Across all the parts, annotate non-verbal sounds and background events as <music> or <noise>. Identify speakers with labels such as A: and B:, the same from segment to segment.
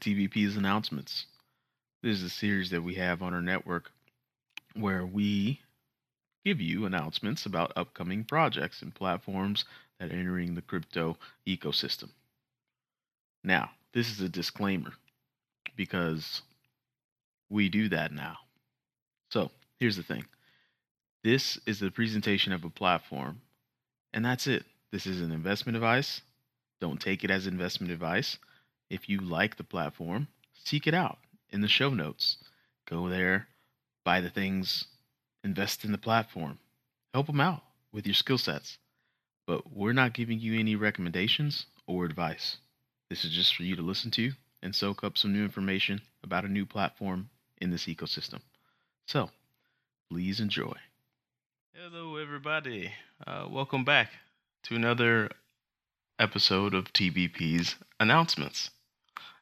A: To TBP's announcements. This is a series that we have on our network where we give you announcements about upcoming projects and platforms that are entering the crypto ecosystem. Now, this is a disclaimer because we do that now. So, here's the thing this is the presentation of a platform, and that's it. This is an investment advice. Don't take it as investment advice. If you like the platform, seek it out in the show notes. Go there, buy the things, invest in the platform, help them out with your skill sets. But we're not giving you any recommendations or advice. This is just for you to listen to and soak up some new information about a new platform in this ecosystem. So, please enjoy. Hello, everybody. Uh, welcome back to another episode of TBP's announcements.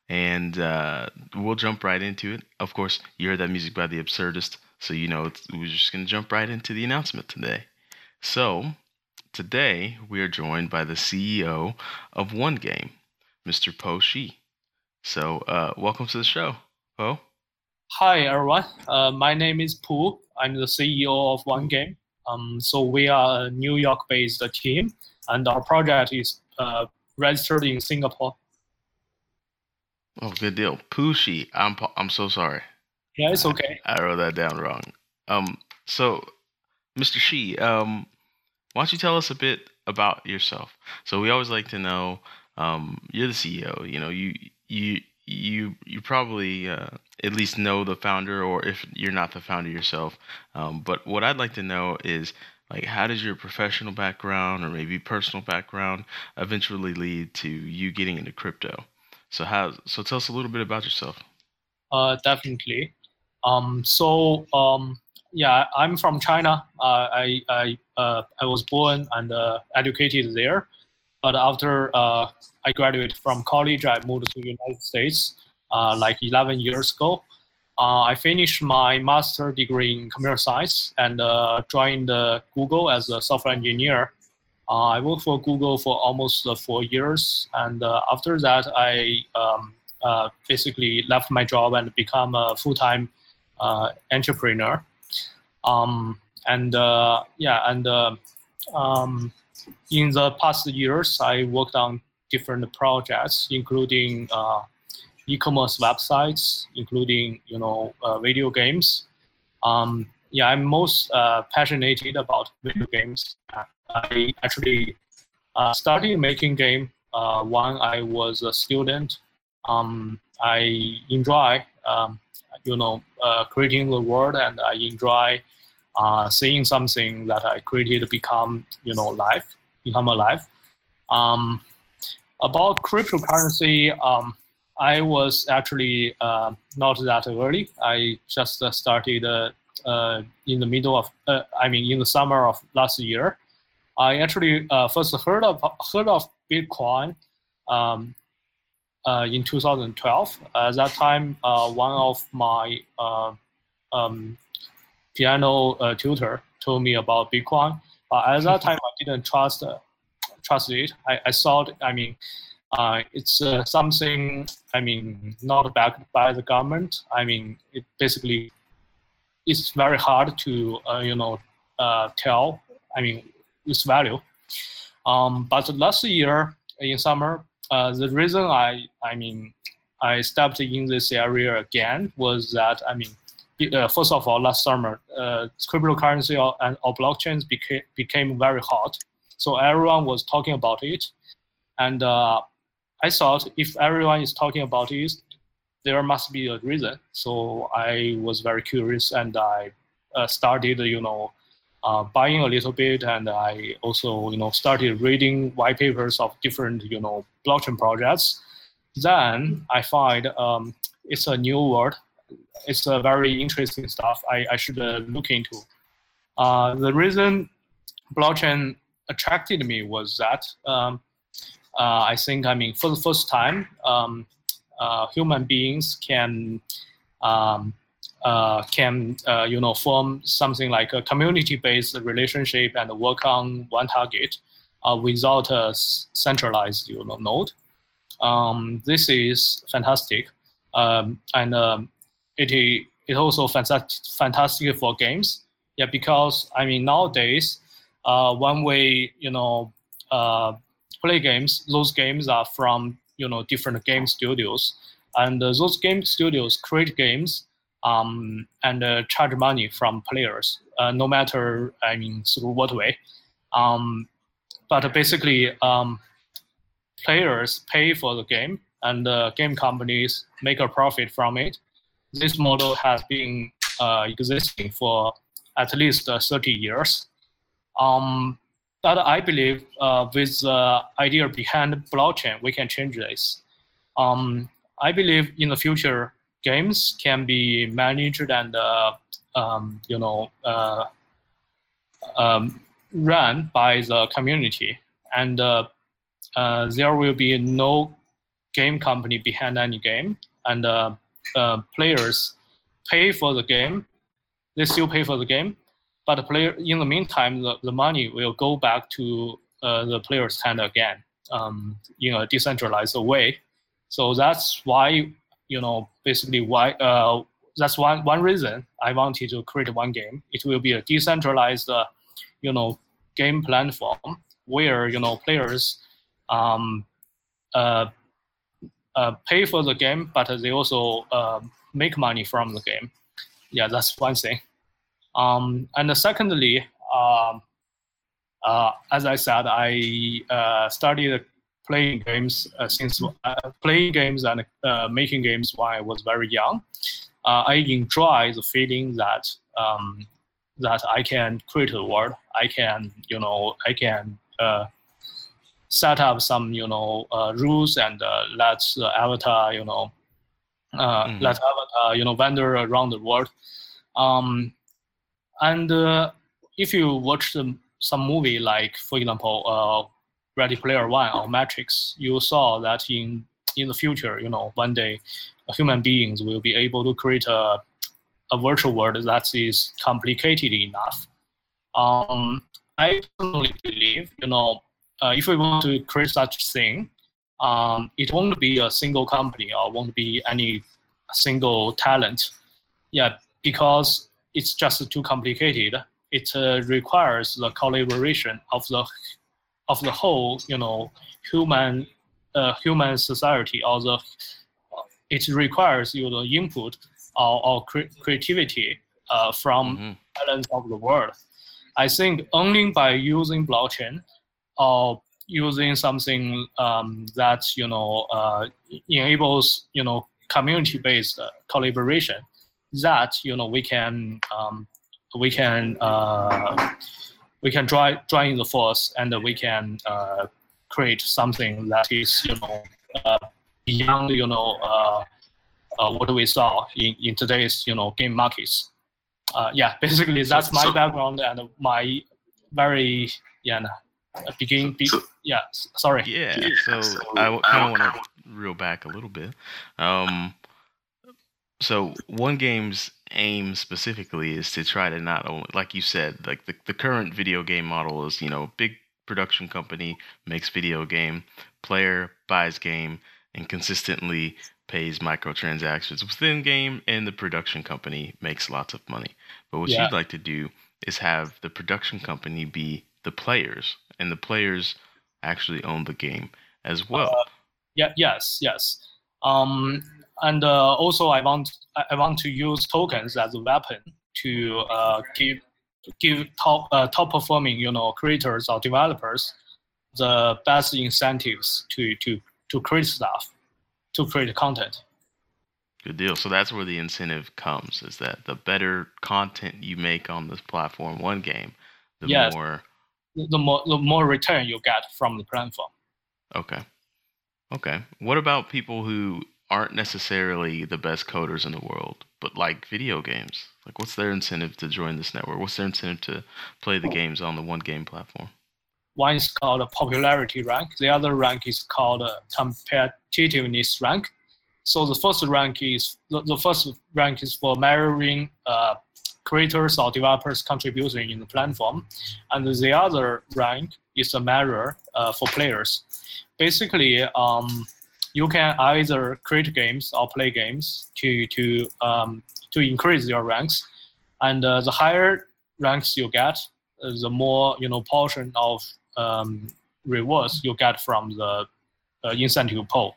A: And uh, we'll jump right into it. Of course, you heard that music by The Absurdist, so you know we're just going to jump right into the announcement today. So, today we are joined by the CEO of One Game, Mr. Po Shi. So, uh, welcome to the show, Po.
B: Hi everyone, uh, my name is Pu. I'm the CEO of One Game. Um, so we are a New York-based team, and our project is uh, registered in Singapore.
A: Oh, good deal. Pu Shi. I'm I'm so sorry.
B: Yeah, it's okay.
A: I wrote that down wrong. Um, so, Mr. Shi, um, why don't you tell us a bit about yourself? So we always like to know. Um, you're the CEO. You know, you you you you probably uh, at least know the founder, or if you're not the founder yourself. Um, but what I'd like to know is like how does your professional background or maybe personal background eventually lead to you getting into crypto? So how so tell us a little bit about yourself.
B: Uh, definitely. Um, so um, yeah, I'm from China. Uh, I I uh, I was born and uh, educated there, but after uh, I graduated from college, I moved to United States uh, like 11 years ago. Uh, I finished my master degree in computer science and uh, joined uh, Google as a software engineer. Uh, I worked for Google for almost uh, four years, and uh, after that, I um, basically left my job and become a full-time entrepreneur. Um, and yeah, and um, in the past years, I worked on different projects, including e-commerce websites, including you know uh, video games. Um, yeah, I'm most uh, passionate about video games. I actually uh, started making game uh, when I was a student. Um, I enjoy um, you know uh, creating the world, and I enjoy seeing something that I created become you know life, become alive. Um, about cryptocurrency. Um, I was actually uh, not that early. I just uh, started uh, in the middle of, I mean, in the summer of last year. I actually uh, first heard of heard of Bitcoin um, in 2012. At that time, one of my um, piano tutor told me about Bitcoin. But at that time, I didn't trust trust it. I, I thought, I mean, uh, it's uh, something, I mean, not backed by the government. I mean, it basically, it's very hard to, uh, you know, uh, tell, I mean, its value. Um, but last year in summer, uh, the reason I, I mean, I stepped in this area again was that, I mean, uh, first of all, last summer, uh, cryptocurrency or, and or blockchains became became very hot. So everyone was talking about it, and uh, I thought if everyone is talking about it, there must be a reason. So I was very curious, and I uh, started, you know, uh, buying a little bit, and I also, you know, started reading white papers of different, you know, blockchain projects. Then I find um, it's a new world. It's a very interesting stuff. I, I should uh, look into. Uh, the reason blockchain attracted me was that um, uh, I think I mean for the first time, um, uh, human beings can um, uh, can uh, you know form something like a community-based relationship and work on one target uh, without a centralized you know node. Um, this is fantastic, um, and um, it it also fantastic fantastic for games. Yeah, because I mean nowadays, uh, when we you know uh, play games, those games are from you know different game studios, and uh, those game studios create games um, and uh, charge money from players, uh, no matter I mean through what way. Um, but basically, um, players pay for the game, and the game companies make a profit from it. This model has been uh, existing for at least uh, 30 years. Um, but I believe uh, with the idea behind blockchain, we can change this. Um, I believe in the future, games can be managed and uh, um, you know uh, um, run by the community, and uh, uh, there will be no game company behind any game, and uh, uh, players pay for the game. They still pay for the game, but the player in the meantime, the, the money will go back to the player's hand again um, in a decentralized way. So that's why you know, basically why uh, that's one one reason I wanted to create one game. It will be a decentralized, uh, you know, game platform where you know players um, uh, uh, pay for the game, but they also uh, make money from the game. Yeah, that's one thing. Um, and secondly, um, uh, as I said, I uh, studied playing games uh, since uh, playing games and uh, making games while I was very young. Uh, I enjoy the feeling that um, that I can create a world. I can, you know, I can uh, set up some, you know, uh, rules and let the avatar, you know, mm. let avatar, you know, wander around the world. Um, and if you watch the, some movie like, for example, Ready Player One or Matrix, you saw that in in the future, you know, one day, human beings will be able to create a a virtual world that is complicated enough. Um, I personally believe, you know, uh, if we want to create such thing, um, it won't be a single company or won't be any single talent. Yeah, because it's just too complicated. It uh, requires the collaboration of the of the whole, you know, human uh, human society, or the it requires you know input or, or cre- creativity uh, from mm-hmm. talents of the world. I think only by using blockchain or using something um, that you know uh, enables you know community-based uh, collaboration, that you know we can um, we can uh, we can join join the force and we can uh, create something that is you know uh, beyond you know uh, uh what we saw in, in today's you know game markets. Uh, yeah, <laughs> basically that's so, my so, background and my very yeah begin be, yeah sorry
A: yeah so I kind of want to reel back a little bit. Um, so one game's aim specifically is to try to not only, like you said, like the, the current video game model is, you know, big production company makes video game, player buys game, and consistently pays microtransactions within game, and the production company makes lots of money. But what yeah. you'd like to do is have the production company be the players, and the players actually own the game as well. Uh,
B: yeah. Yes. Yes. Um, and uh, also I want I want to use tokens as a weapon to uh, give give top uh, top performing you know creators or developers the best incentives to to to create stuff, to create content.
A: Good deal. So that's where the incentive comes: is that the better content you make on this platform, one game, the
B: Yes.
A: more.
B: The more the more return you get from the platform.
A: Okay. Okay. What about people who aren't necessarily the best coders in the world, but like video games? Like, what's their incentive to join this network? What's their incentive to play the games on the one game platform?
B: One is called a popularity rank. The other rank is called a competitiveness rank. So the first rank is the, the first rank is for measuring uh, creators or developers' contribution in the platform, and the other rank is a measure uh, for players. Basically, um, you can either create games or play games to to um, to increase your ranks, and uh, the higher ranks you get, uh, the more you know portion of um, rewards you get from the uh, incentive pool.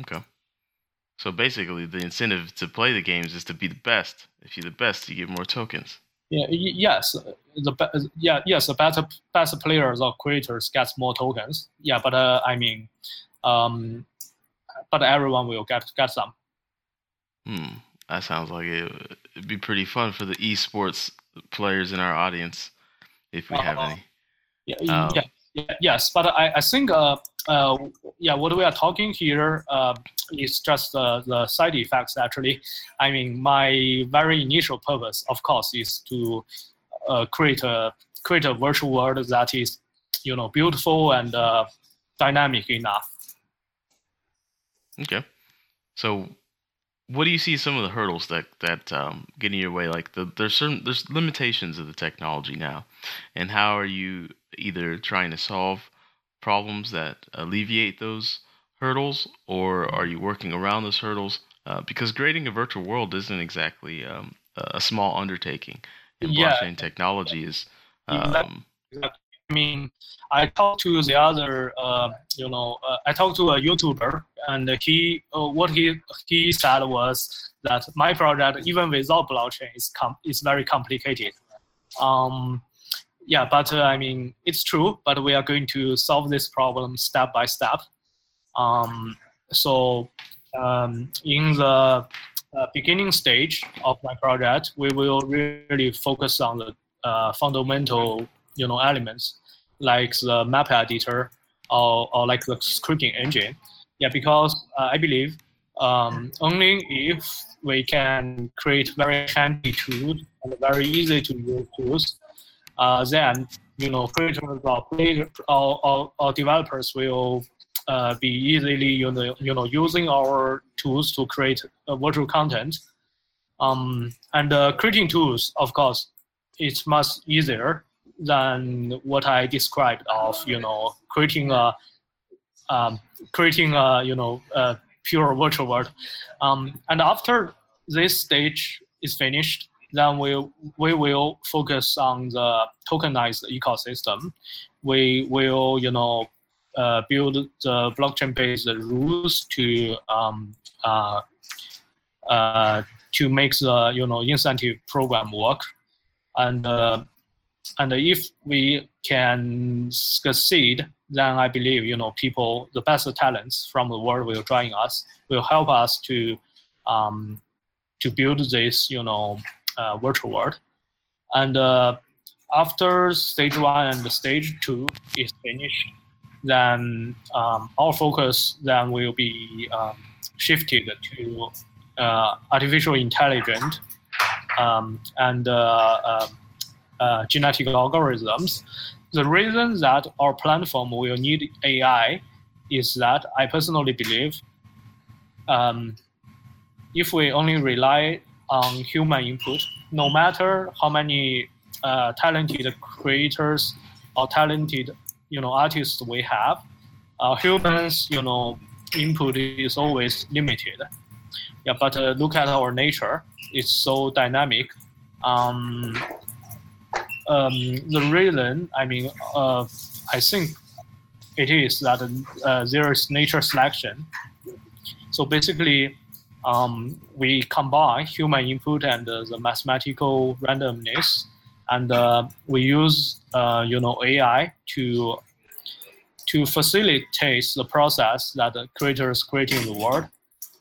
A: Okay. So basically, the incentive to play the games is to be the best. If you're the best, you get more tokens.
B: Yeah, yes, uh, the yeah yes the better best players or creators gets more tokens. Yeah, but uh, I mean, um, but everyone will get get some.
A: Hmm. That sounds like it, it'd be pretty fun for the esports players in our audience if we have
B: Uh,
A: any.
B: Yeah,
A: Um,
B: yeah, yeah, yes, but I, I think uh, uh, yeah, what we are talking here uh, is just uh, the side effects. Actually, I mean, my very initial purpose, of course, is to uh, create a create a virtual world that is, you know, beautiful and uh, dynamic enough.
A: Okay. So, what do you see some of the hurdles that that um, get in your way? Like the there's certain there's limitations of the technology now, and how are you either trying to solve problems that alleviate those hurdles, or are you working around those hurdles? Uh, because creating a virtual world isn't exactly um, a small undertaking, and
B: Yeah.
A: blockchain technology is.
B: Exactly. I mean, I talked to the other, uh, you know, uh, I talked to a YouTuber, and he, uh, what he he said was that my project, even without blockchain, is com- is very complicated. Um, yeah, but uh, I mean, it's true, but we are going to solve this problem step by step. Um, so, um, in the uh, beginning stage of my project, we will really focus on the uh, fundamental you know elements like the map editor or, or like the scripting engine. Yeah because uh, i believe um, only if we can create very handy tools and very easy to use tools uh, then you know creators or, play, or, or, or developers will uh, be easily you know, you know using our tools to create uh, virtual content. Um, and uh, creating tools of course it's much easier than what I described of you know creating a um, creating a you know a pure virtual world. Um, and after this stage is finished, then we we will focus on the tokenized ecosystem. We will you know uh, build the blockchain-based rules to um, uh, uh, to make the you know incentive program work and uh, and if we can succeed, then I believe you know people, the best talents from the world will join us, will help us to um, to build this you know uh, virtual world. And uh, after stage one and stage two is finished, then um, our focus then will be um, shifted to uh, artificial intelligence um, and uh, genetic algorithms. The reason that our platform will need AI is that I personally believe um, if we only rely on human input, no matter how many uh, talented creators or talented you know artists we have, uh, humans you know input is always limited. Yeah, but uh, look at our nature; it's so dynamic. Um, um, the reason, I mean, uh, I think it is that uh, there is nature selection. So basically, um, we combine human input and uh, the mathematical randomness, and uh, we use uh, you know AI to to facilitate the process that the creators creating the world,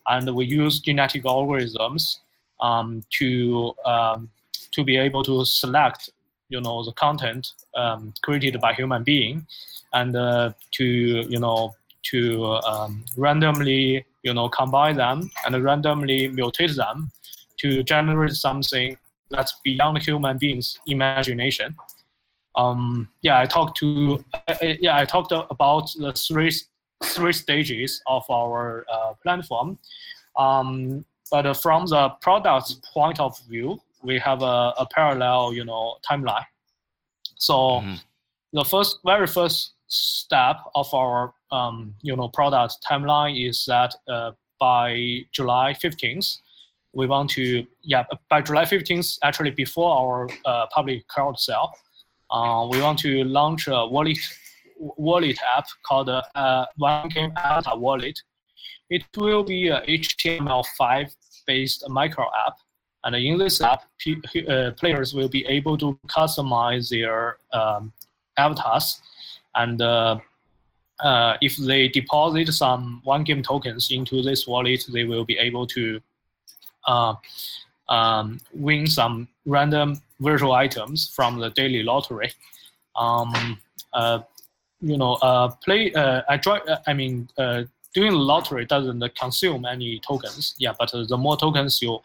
B: and we use genetic algorithms um, to um, to be able to select you know the content um, created by human being, and uh, to you know to um, randomly you know combine them and randomly mutate them to generate something that's beyond human beings' imagination. Um, yeah, I talked to yeah I talked about the three three stages of our uh, platform. Um, but from the product's point of view, we have a, a parallel, you know, timeline. So mm-hmm. the first, very first step of our, um, you know, product timeline is that uh, by July 15th, we want to, yeah, by July 15th, actually before our uh, public crowd sale, uh, we want to launch a wallet wallet app called uh, One Game Avatar Wallet. It will be a HTML5 based micro app and in this app, uh, players will be able to customize their um, avatars. And uh, uh, if they deposit some one game tokens into this wallet, they will be able to uh, um, win some random virtual items from the daily lottery. Um, uh, you know, uh, play. I try. I mean, doing lottery doesn't consume any tokens. Yeah, but the more tokens you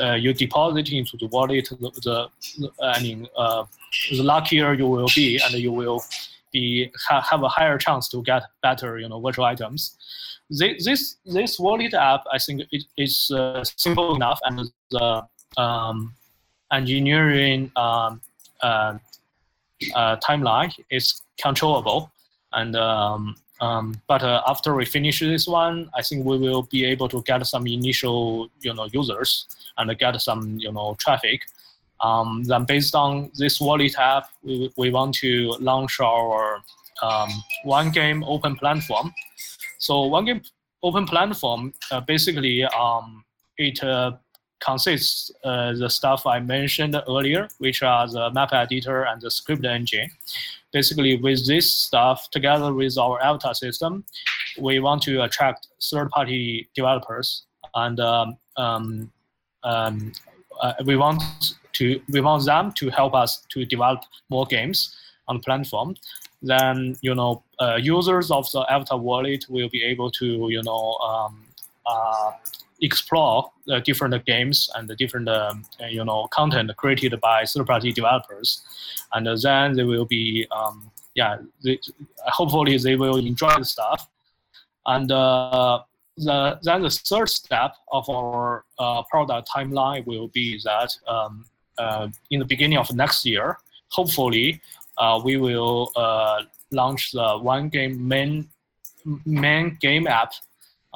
B: uh, you deposit into the wallet, the, the I mean, uh, the luckier you will be, and you will be ha, have a higher chance to get better, you know, virtual items. This this, this wallet app, I think, it is uh, simple enough, and the um, engineering um, uh, uh, timeline is controllable, and um, um, but uh, after we finish this one, I think we will be able to get some initial, you know, users and get some, you know, traffic. Um, then based on this wallet app, we, we want to launch our um, one game open platform. So one game open platform, uh, basically, um, it uh, consists uh, the stuff I mentioned earlier, which are the map editor and the script engine basically with this stuff together with our avatar system, we want to attract third-party developers and um, um, um, uh, we want to we want them to help us to develop more games on the platform. Then you know uh, users of the avatar wallet will be able to you know um, uh, explore the different games and the different um, you know content created by third-party developers, and then they will be um, yeah they, hopefully they will enjoy the stuff, and uh, the then the third step of our uh, product timeline will be that um, uh, in the beginning of next year, hopefully uh, we will uh, launch the one game main main game app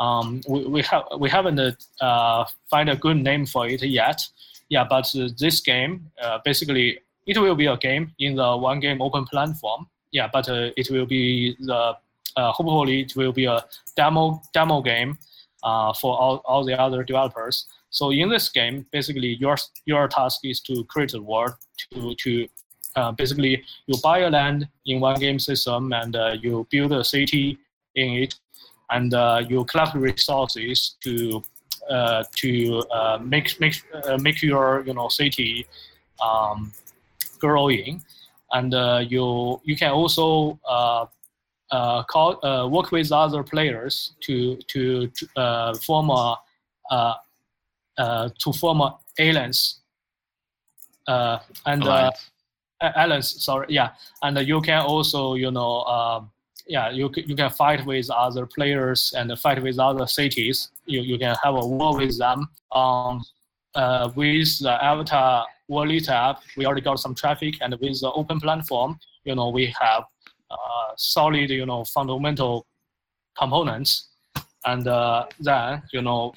B: um, we, we have we haven't uh, find a good name for it yet. Yeah, but uh, this game uh, basically it will be a game in the one game open platform. Yeah, but uh, it will be the uh, hopefully it will be a demo demo game uh, for all, all the other developers. So in this game, basically your your task is to create a world to to uh, basically you buy a land in one game system and uh, you build a city in it and uh, you collect resources to uh, to uh, make make make your you know city um, growing, and you you can also uh, call, uh, work with other players to to uh, form a to form a alliance and alliance. alliance. Sorry, yeah, and you can also you know um, yeah, you you can fight with other players and fight with other cities. You you can have a war with them. Um, uh, with the Avatar Wallet app, we already got some traffic, and with the open platform, you know, we have uh, solid, you know, fundamental components, and uh, then you know,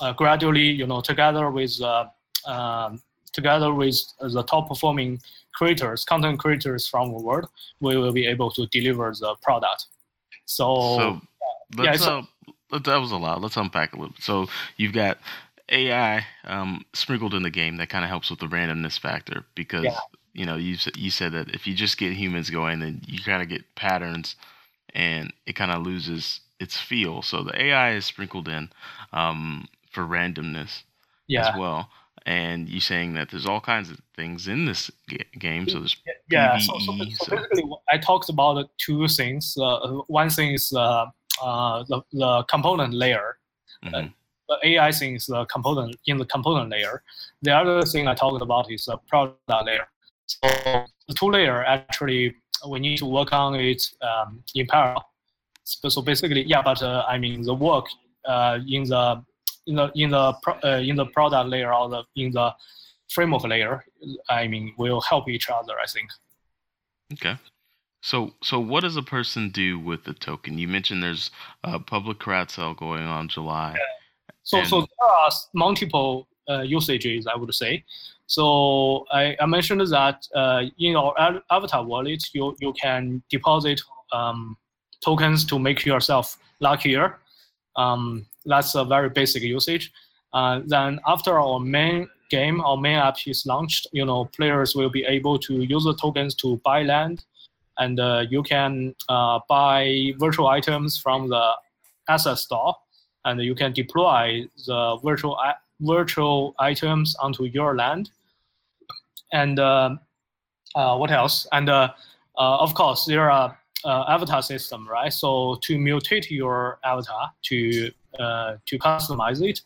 B: uh, gradually, you know, together with um, together with the top performing creators, content creators from the world, we will be able to deliver the product. So,
A: so yeah, uh, that was a lot. Let's unpack a little. Bit. So you've got AI um, sprinkled in the game that kind of helps with the randomness factor because
B: Yeah.
A: you know you you said that if you just get humans going, then you kind of get patterns, and it kind of loses its feel. So the AI is sprinkled in um, for randomness
B: Yeah.
A: as well. And you saying that there's all kinds of things in this ga- game. So there's
B: yeah so, so, so
A: so-
B: basically i talked about the two things. Uh, one thing is uh, uh, the, the component layer.
A: Mhm,
B: the ai thing is the component in the component layer. The other thing i talked about is the product layer. So the two layer actually we need to work on it um, in parallel. So, so basically yeah but uh, i mean the work uh, in the in the in the uh, in the product layer or the in the framework layer i mean will help each other i think
A: Okay. So so what does a person do with the token? You mentioned there's a public crowd sale going on July.
B: So, so
A: And-
B: there are multiple uh, usages, I would say. So I, I mentioned that uh, in our avatar wallet, you, you can deposit um, tokens to make yourself luckier. Um, that's a very basic usage. Uh, then after our main game, our main app is launched, you know, players will be able to use the tokens to buy land, and uh, you can uh, buy virtual items from the asset store and you can deploy the virtual virtual items onto your land. And uh, uh, what else? And uh, of course, there are avatar system, right? So to mutate your avatar to to customize it,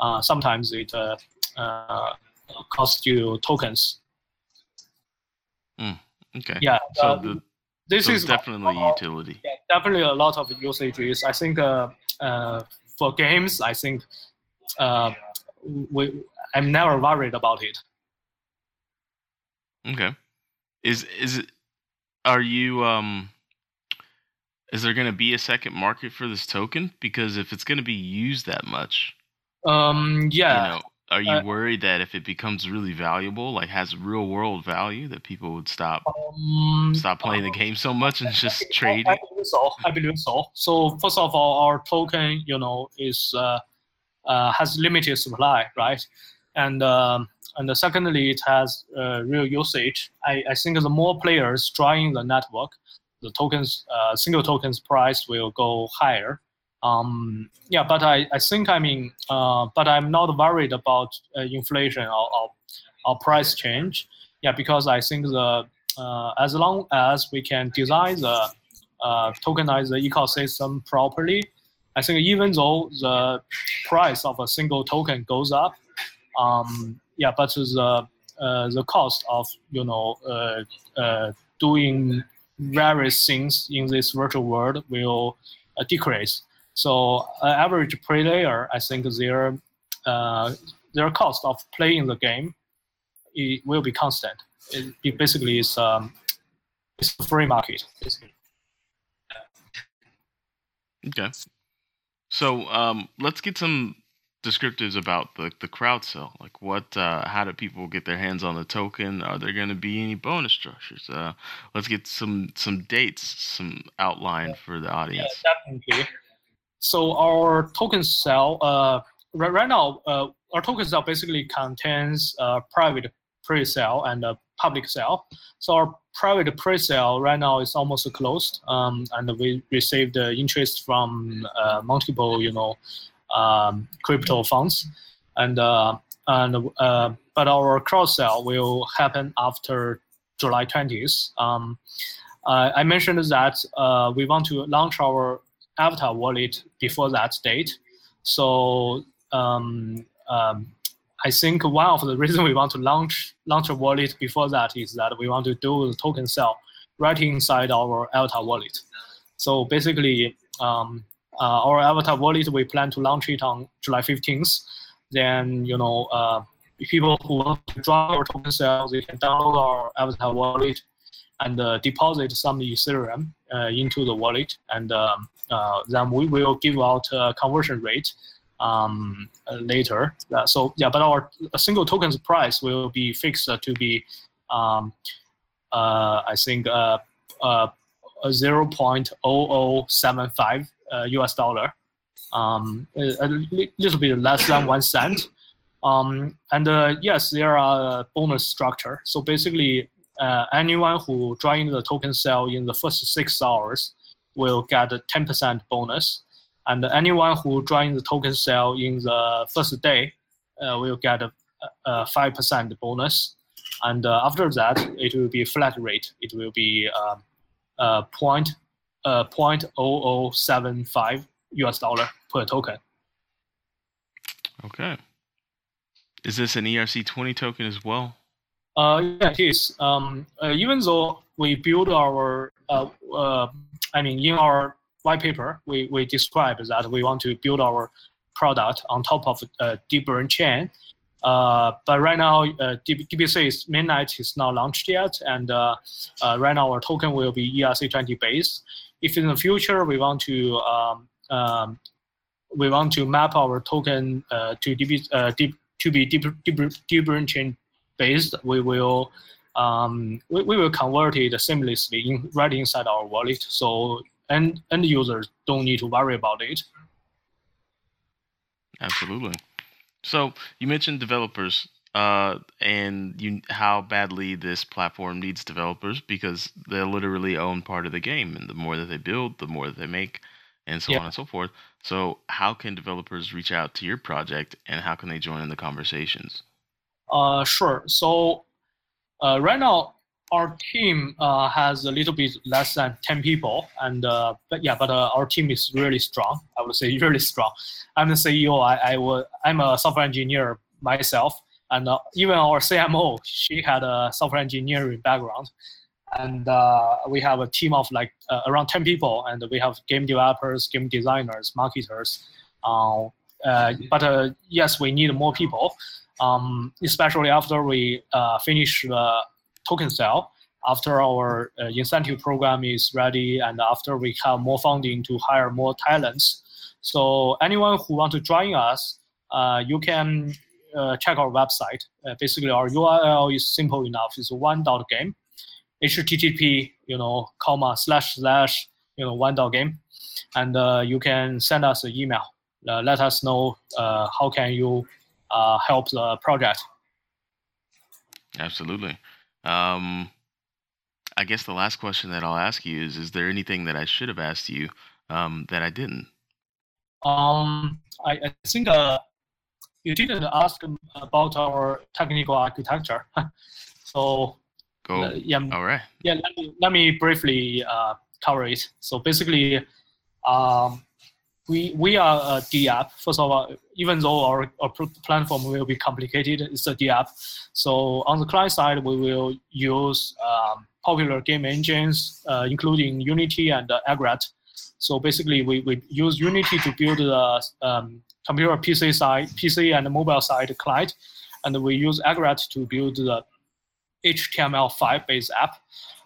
B: uh, sometimes it uh, uh, costs you tokens.
A: Okay.
B: Yeah.
A: So
B: uh,
A: the
B: this
A: so
B: is
A: definitely
B: uh,
A: utility.
B: yeah, definitely a lot of usages. I think uh, uh, for games, I think uh, we, I'm never worried about it.
A: Okay. Is is it are you um is there going to be a second market for this token because if it's going to be used that much,
B: Um, yeah,
A: you know, are you
B: uh,
A: worried that if it becomes really valuable, like has real world value that people would stop
B: um,
A: stop playing the game so much and just <laughs>
B: I,
A: trade
B: I
A: it?
B: believe so. I believe so. So first of all, our token, you know, is uh, uh, has limited supply, right? And um, and secondly, it has uh, real usage. I, I think the more players join the network, the tokens uh, single tokens price will go higher. Um, yeah, but I, I think I mean, uh, but I'm not worried about uh, inflation or, or, or price change. Yeah, because I think the uh, as long as we can design the uh, tokenize the ecosystem properly, I think even though the price of a single token goes up, um, yeah, but the uh, the cost of you know doing various things in this virtual world will uh, decrease. So uh, average player, I think their uh, their cost of playing the game it will be constant. It, it basically is um, it's a free market. Basically.
A: Okay. So um, let's get some descriptives about the, the crowd sale. Like what, uh, how do people get their hands on the token? Are there going to be any bonus structures? Uh, let's get some some dates, some outline for the audience.
B: Yeah, definitely. So our token sale, uh, right, right now, uh, our token sale basically contains a private pre-sale and a public sale. So our private pre-sale right now is almost closed, um, and we received uh, interest from uh, multiple, you know, um, crypto funds, and uh, and uh, but our crowd sale will happen after July 20th. Um, uh, I mentioned that uh, we want to launch our avatar wallet before that date. So um, um, I think one of the reasons we want to launch launch a wallet before that is that we want to do the token sale right inside our avatar wallet. So basically, um, uh, our avatar wallet, we plan to launch it on July 15th. Then, you know, uh, people who want to draw our token sales, they can download our avatar wallet and uh, deposit some Ethereum uh, into the wallet. And um, uh, then we will give out a conversion rate um, later. Uh, so, yeah, but our single token's price will be fixed to be, um, I think, 0.0075 US dollar. um, a, a little bit less than one cent. Um, and uh, yes, there are bonus structure. So basically, uh, anyone who join the token sale in the first six hours will get a 10% bonus. And anyone who join the token sale in the first day uh, will get a, a 5% bonus. And uh, after that, it will be flat rate. It will be um, uh, point, uh, 0.0075 US dollar per token.
A: Okay. Is this an ERC20 token as well?
B: Uh, yeah, it is. Um, uh, even though we build our, uh, uh, I mean, in our white paper, we, we describe that we want to build our product on top of uh, DeepBrain Chain. Uh, but right now, uh, DBC's mainnet is not launched yet, and uh, uh, right now our token will be ERC20 based. If in the future we want to um, um, we want to map our token uh, to DB, uh, deep, to be chain based, we will um, we, we will convert it seamlessly in, right inside our wallet, so end end users don't need to worry about it.
A: Absolutely. So you mentioned developers uh, and you how badly this platform needs developers because they literally own part of the game, and the more that they build, the more that they make, and so
B: Yeah.
A: on and so forth. So how can developers reach out to your project, and how can they join in the conversations?
B: Uh, sure. So uh, right now our team uh, has a little bit less than 10 people and uh, but yeah but uh, our team is really strong i would say <laughs> really strong i'm the ceo i, I would, i'm a software engineer myself and uh, even our cmo she had a software engineering background. And uh, we have a team of like uh, around 10 people. And we have game developers game designers marketers uh, uh, but uh, yes we need more people. Um, especially after we finish the token sale, after our incentive program is ready, and after we have more funding to hire more talents. So anyone who want to join us, you can uh, check our website. Uh, basically, our URL is simple enough. It's one dot game, http you know comma slash slash you know one dot game, and uh, you can send us an email. Uh, let us know uh, how can you uh, help the project.
A: Absolutely. Um, I guess the last question that I'll ask you is: Is there anything that I should have asked you um, that I didn't?
B: Um, I, I think uh, you didn't ask about our technical architecture. <laughs> so
A: Go.
B: uh, yeah,
A: All right.
B: yeah. Let me, let me briefly uh, cover it. So basically, um, we we are a D app. First of all, even though our, our platform will be complicated, it's a D app. So on the client side, we will use um, popular game engines, uh, including Unity and uh, Egret. So basically, we, we use Unity to build the um, computer PC side, PC and mobile side client, and we use Egret to build the HTML5 based app.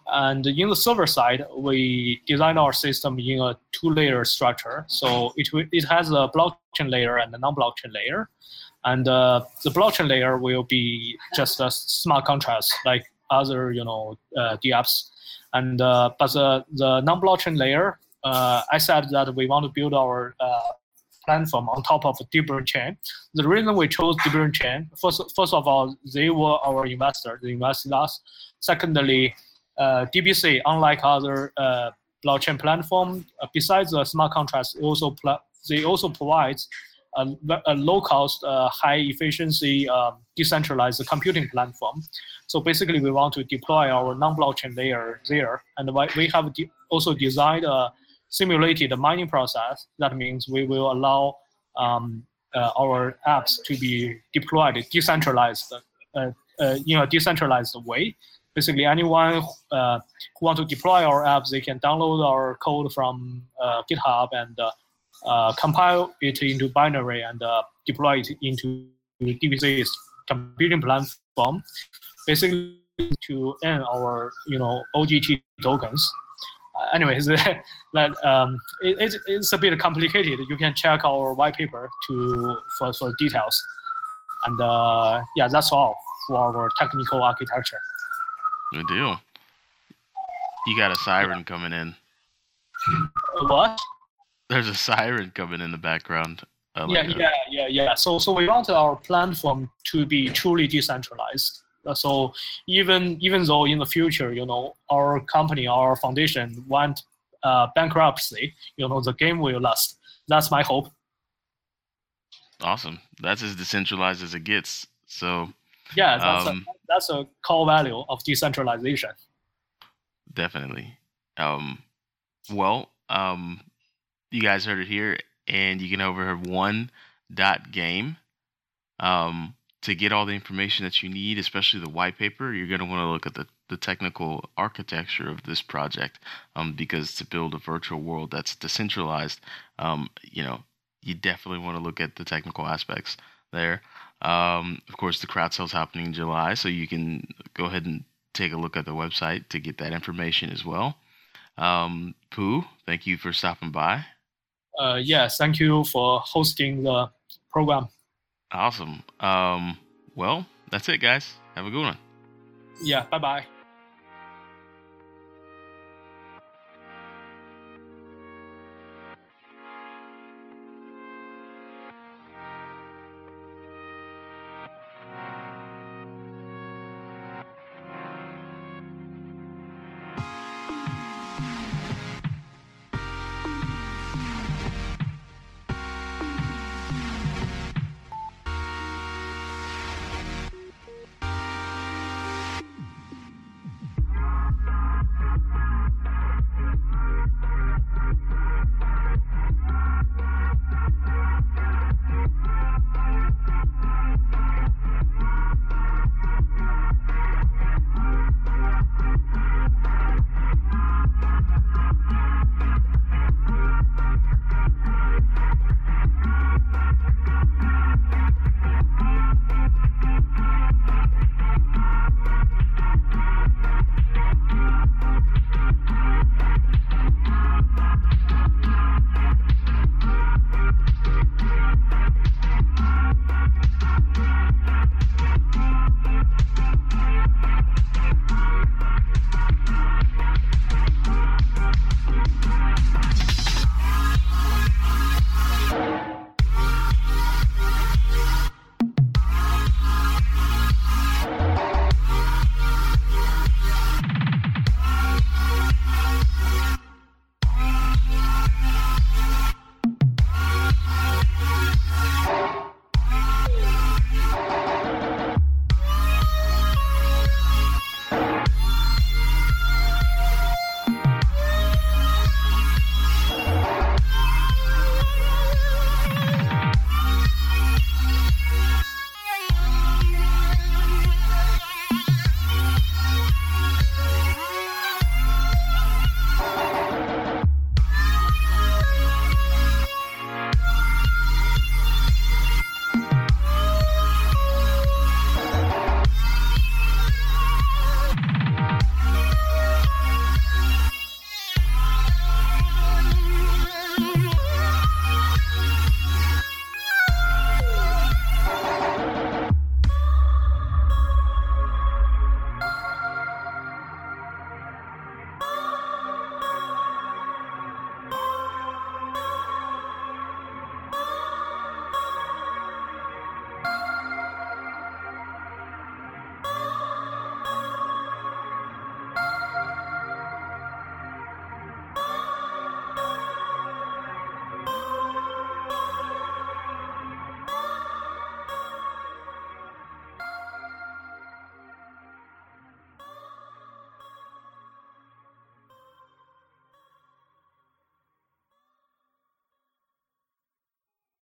B: And in the server side, we design our system in a two-layer structure. So it it has a blockchain layer and a non-blockchain layer. And uh, the blockchain layer will be just a smart contracts like other you know uh, DApps. And uh, but the the non-blockchain layer, uh, I said that we want to build our uh, platform on top of DeepBrain Chain. The reason we chose DeepBrain Chain, first first of all, they were our investor. They invested us. Secondly, uh, DBC, unlike other uh, blockchain platform, uh, besides the smart contracts, also pl- they also provide a, a low cost, uh, high efficiency, um, decentralized computing platform. So basically, we want to deploy our non-blockchain layer there, and we we have de- also designed a simulated the mining process. That means we will allow um, uh, our apps to be deployed decentralized uh, uh, in a decentralized way. Basically, anyone uh, who want to deploy our apps, they can download our code from uh, GitHub and uh, uh, compile it into binary and uh, deploy it into DBC's computing platform. Basically, to earn our you know OGT tokens. Anyways, <laughs> that um, it, it's, it's a bit complicated. You can check our white paper to for, for details. And uh, yeah, that's all for our technical architecture.
A: Good deal. You got a siren coming in.
B: What?
A: there's a siren coming in the background. Like
B: yeah,
A: that.
B: yeah, yeah, yeah. So, so we want our platform to be truly decentralized. So even even though in the future, you know, our company, our foundation went uh, bankruptcy, you know, the game will last. That's my hope.
A: Awesome. That's as decentralized as it gets. So
B: Yeah, that's
A: Um,
B: a that's a core value of decentralization.
A: definitely. Um, well, um, you guys heard it here, and you can over one dot game. Um, to get all the information that you need, especially the white paper, you're going to want to look at the, the technical architecture of this project. Um, because to build a virtual world that's decentralized, um, you know, you definitely want to look at the technical aspects there. Um, of course, the crowd sale's happening in July, so you can go ahead and take a look at the website to get that information as well. Um, Pu, thank you for stopping by.
B: Uh, yeah, thank you for hosting the program.
A: Awesome. Um, well, that's it, guys. Have a good one.
B: Yeah, bye bye.